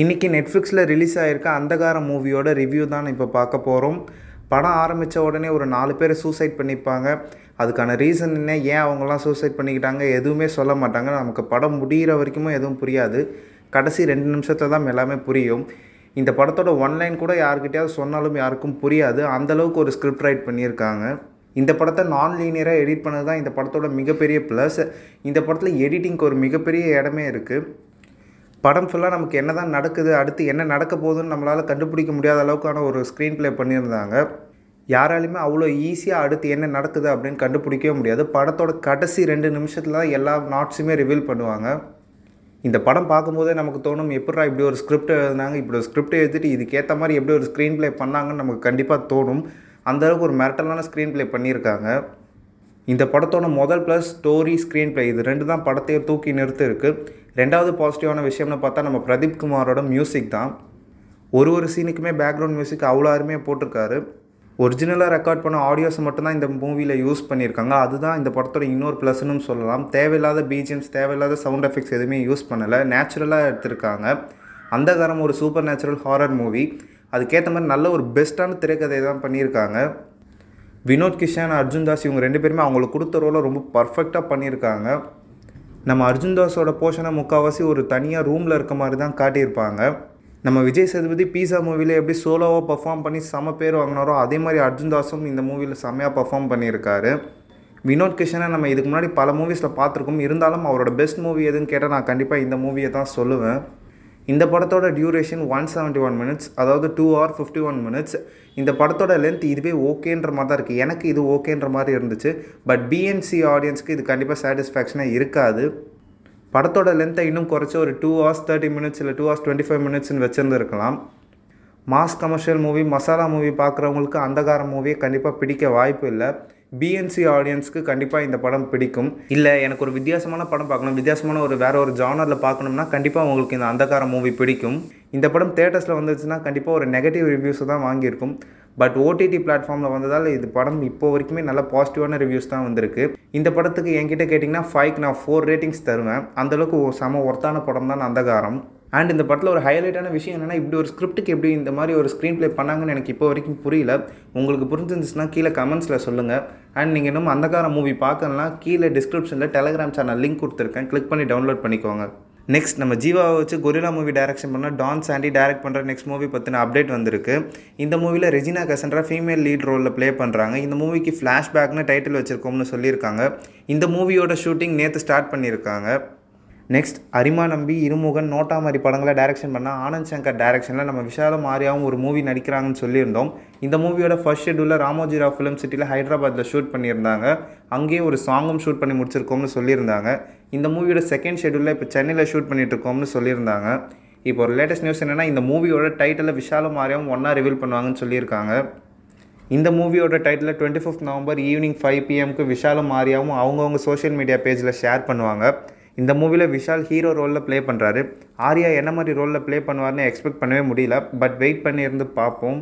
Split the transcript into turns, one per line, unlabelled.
இன்றைக்கி நெட்ஃப்ளிக்ஸில் ரிலீஸ் ஆகிருக்க அந்தகார மூவியோட ரிவ்யூ தான் இப்போ பார்க்க போகிறோம் படம் ஆரம்பித்த உடனே ஒரு நாலு பேர் சூசைட் பண்ணிப்பாங்க. அதுக்கான ரீசன் என்ன? ஏன் அவங்களாம் சூசைட் பண்ணிக்கிட்டாங்க? எதுவுமே சொல்ல மாட்டாங்க. நமக்கு படம் முடிகிற வரைக்குமே எதுவும் புரியாது. கடைசி ரெண்டு நிமிஷத்தில் தான் எல்லாமே புரியும். இந்த படத்தோட ஒன்லைன் கூட யாருக்கிட்டையாவது சொன்னாலும் யாருக்கும் புரியாது. அந்தளவுக்கு ஒரு ஸ்கிரிப்ட் ரைட் பண்ணியிருக்காங்க. இந்த படத்தை நான் லீனியராக எடிட் பண்ணது தான் இந்த படத்தோட மிகப்பெரிய ப்ளஸ் இந்த படத்தில் எடிட்டிங்க்கு ஒரு மிகப்பெரிய இடமே இருக்குது படம் ஃபுல்லாக நமக்கு என்ன தான் நடக்குது அடுத்து என்ன நடக்க போகுதுன்னு நம்மளால் கண்டுபிடிக்க முடியாத அளவுக்கான ஒரு ஸ்க்ரீன் ப்ளே பண்ணியிருந்தாங்க. யாராலையுமே அவ்வளோ ஈஸியாக அடுத்து என்ன நடக்குது அப்படின்னு கண்டுபிடிக்கவே முடியாது. படத்தோட கடைசி ரெண்டு நிமிஷத்தில் தான் எல்லா நாட்ஸுமே ரிவீல் பண்ணுவாங்க. இந்த படம் பார்க்கும்போதே நமக்கு தோணும் எப்படா இப்படி ஒரு ஸ்கிரிப்ட் எழுதினாங்க? இப்படி ஒரு ஸ்கிரிப்ட் எழுதிட்டு இதுக்கேற்ற மாதிரி எப்படி ஒரு ஸ்க்ரீன் ப்ளே பண்ணாங்கன்னு நமக்கு கண்டிப்பாக தோணும். அந்தளவுக்கு ஒரு மிரட்டலான ஸ்க்ரீன் ப்ளே பண்ணியிருக்காங்க. இந்த படத்தோட முதல் ப்ளஸ் ஸ்டோரி ஸ்க்ரீன் ப்ளே இது ரெண்டு தான் படத்தையே தூக்கி நிறுத்து இருக்குது ரெண்டாவது பாசிட்டிவான விஷயம்னு பார்த்தா நம்ம பிரதீப் குமாரோட மியூசிக் தான். ஒரு ஒரு சீனுக்குமே பேக்ரவுண்ட் மியூசிக் அவ்வளோ அருமையாக போட்டிருக்காரு. ஒரிஜினலாக ரெக்கார்ட் பண்ண ஆடியோஸ் மட்டும்தான் இந்த மூவியில் யூஸ் பண்ணியிருக்காங்க. அதுதான் இந்த படத்தோட இன்னொரு ப்ளஸ்னு சொல்லலாம். தேவையில்லாத பிஜிஎம்ஸ் தேவையில்லாத சவுண்ட் எஃபெக்ட்ஸ் எதுவுமே யூஸ் பண்ணலை. நேச்சுரலாக எடுத்திருக்காங்க. அந்த காரம் ஒரு சூப்பர் நேச்சுரல் ஹாரர் மூவி அதுக்கேற்ற மாதிரி நல்ல ஒரு பெஸ்ட்டான திரைக்கதை தான் பண்ணியிருக்காங்க. வினோத் கிஷன் அர்ஜுன் தாஸ் இவங்க ரெண்டு பேருமே அவங்களுக்கு கொடுத்த ரோலை ரொம்ப பர்ஃபெக்டாக பண்ணியிருக்காங்க. நம்ம அர்ஜுன் தாஸோட போர்ஷனை முக்கால்வாசி ஒரு தனியாக ரூமில் இருக்க மாதிரி தான் காட்டியிருப்பாங்க. நம்ம விஜய் சேதுபதி பீஸா மூவியில் எப்படி சோலோவாக பர்ஃபார்ம் பண்ணி செம பேர் வாங்கினாரோ அதே மாதிரி அர்ஜுன் தாஸும் இந்த மூவியில் செம்மையாக பர்ஃபார்ம் பண்ணியிருக்காரு. வினோத் கிஷனை நம்ம இதுக்கு முன்னாடி பல மூவிஸில் பார்த்துருக்கோம். இருந்தாலும் அவரோட பெஸ்ட் மூவி எதுன்னு கேட்டால் நான் கண்டிப்பாக இந்த மூவியை தான் சொல்லுவேன். இந்த படத்தோட duration one seventy one minutes அதாவது two hour fifty one minutes இந்த படத்தோட லென்த் இதுவே ஓகேன்ற மாதிரி தான் இருக்குது எனக்கு இது ஓகேன்ற மாதிரி இருந்துச்சு. பட் பிஎன்சி ஆடியன்ஸ்க்கு இது கண்டிப்பாக சாட்டிஸ்ஃபேக்ஷனாக இருக்காது. படத்தோட லென்த்தை இன்னும் குறைச்சி ஒரு டூ ஹவர்ஸ் தேர்ட்டி மினிட்ஸ் இல்லை டூ ஹவர்ஸ் டுவெண்ட்டி ஃபைவ் மினிட்ஸ்னு வச்சுருந்துருக்கலாம். Mass commercial movie masala movie பார்க்குறவங்களுக்கு அந்தகார மூவியை கண்டிப்பாக பிடிக்க வாய்ப்பு இல்லை. பிஎன்சி ஆடியன்ஸ்க்கு கண்டிப்பாக இந்த படம் பிடிக்கும். இல்லை எனக்கு ஒரு வித்தியாசமான படம் பார்க்கணும். வித்தியாசமான ஒரு வேற ஒரு ஜானரில் பார்க்கணும்னா கண்டிப்பாக உங்களுக்கு இந்த அந்தகார மூவி பிடிக்கும். இந்த படம் தேட்டர்ஸில் வந்துச்சுன்னா கண்டிப்பாக ஒரு நெகட்டிவ் ரிவ்யூஸ் தான் வாங்கியிருக்கும். பட் ஓடிடி பிளாட்ஃபார்மில் வந்ததால் இது படம் இப்போ வரைக்குமே நல்ல பாசிட்டிவான ரிவ்யூஸ் தான் வந்திருக்கு. இந்த படத்துக்கு என்கிட்ட கேட்டிங்கன்னா ஃபைவ்க்கு நான் ஃபோர் ரேட்டிங்ஸ் தருவேன். அந்தளவுக்கு ஒரு செம ஒர்த்தான படம் தான் அந்தகாரம். அண்ட் இந்த படத்தில் ஒரு ஹைலைட்டான விஷயம் என்னென்னா இப்படி ஒரு ஸ்கிரிப்ட்டுக்கு எப்படி இந்த மாதிரி ஒரு ஸ்க்ரீன் ப்ளே பண்ணாங்கன்னு எனக்கு இப்போ வரைக்கும் புரியல. உங்களுக்கு புரிஞ்சிருந்துச்சுன்னா கீழே கமெண்ட்ஸில் சொல்லுங்கள் அண்ட் நீங்கள் இன்னும் அந்தகார மூவி பார்க்கணும்னா கீழே டிஸ்கிரிப்ஷனில் டெலகிராம் சேனல் லிங்க் கொடுத்துருக்கேன். கிளிக் பண்ணி டவுன்லோட் பண்ணிக்கோங்க. நெக்ஸ்ட் நம்ம ஜீவாவை வச்சு கொரிலா மூவி டைரக்ஷன் பண்ண டான் சாண்டி டைரக்ட் பண்ணுற நெக்ஸ்ட் மூவி பற்றின அப்டேட் வந்திருக்கு. இந்த மூவியில் ரெஜினா கசன்ட்ரா ஃபீமேல் லீட் ரோலில் ப்ளே பண்ணுறாங்க இந்த மூவிக்கு ஃப்ளாஷ்பேக்னு டைட்டில் வச்சுருக்கோம்னு சொல்லியிருக்காங்க. இந்த மூவியோட ஷூட்டிங் நேற்று ஸ்டார்ட் பண்ணியிருக்காங்க. நெக்ஸ்ட் அரிமா நம்பி இருமுகன் நோட்டா மாதிரி படங்களை டைரக்ஷன் பண்ண ஆனந்த் சங்கர் டைரக்ஷனில் நம்ம விஷாலம் மாரியாவும் ஒரு மூவி நடிக்கிறாங்கன்னு சொல்லியிருந்தோம். இந்த மூவியோட ஃபர்ஸ்ட் ஷெடியூலில் ராமோஜிராவ் ஃபிலிம் சிட்டியில் ஹைதராபாத்தில் ஷூட் பண்ணியிருந்தாங்க. அங்கேயே ஒரு சாங்கும் ஷூட் பண்ணி முடிச்சிருக்கோம்னு சொல்லியிருந்தாங்க. இந்த மூவியோட செகண்ட் ஷெடியூலில் இப்போ சென்னையில் ஷூட் பண்ணிட்டுருக்கோம்னு சொல்லியிருந்தாங்க. இப்போ ஒரு லேட்டஸ்ட் நியூஸ் என்னென்னா இந்த மூவியோட டைட்டில் விஷால மாரியாவும் ஒன்றா ரிவீல் பண்ணுவாங்கன்னு சொல்லியிருக்காங்க. இந்த மூவியோட title twenty fifth November evening five பிஎம்க்கு விஷால மாரியாவும் அவங்கவுங்க சோஷியல் மீடியா பேஜில் ஷேர் பண்ணுவாங்க. இந்த மூவியில் விஷால் ஹீரோ ரோலில் ப்ளே பண்ணுறாரு ஆர்யா என்ன மாதிரி ரோலில் ப்ளே பண்ணுவார்னு எக்ஸ்பெக்ட் பண்ணவே முடியல. பட் வெயிட் பண்ணியிருந்து பார்ப்போம்.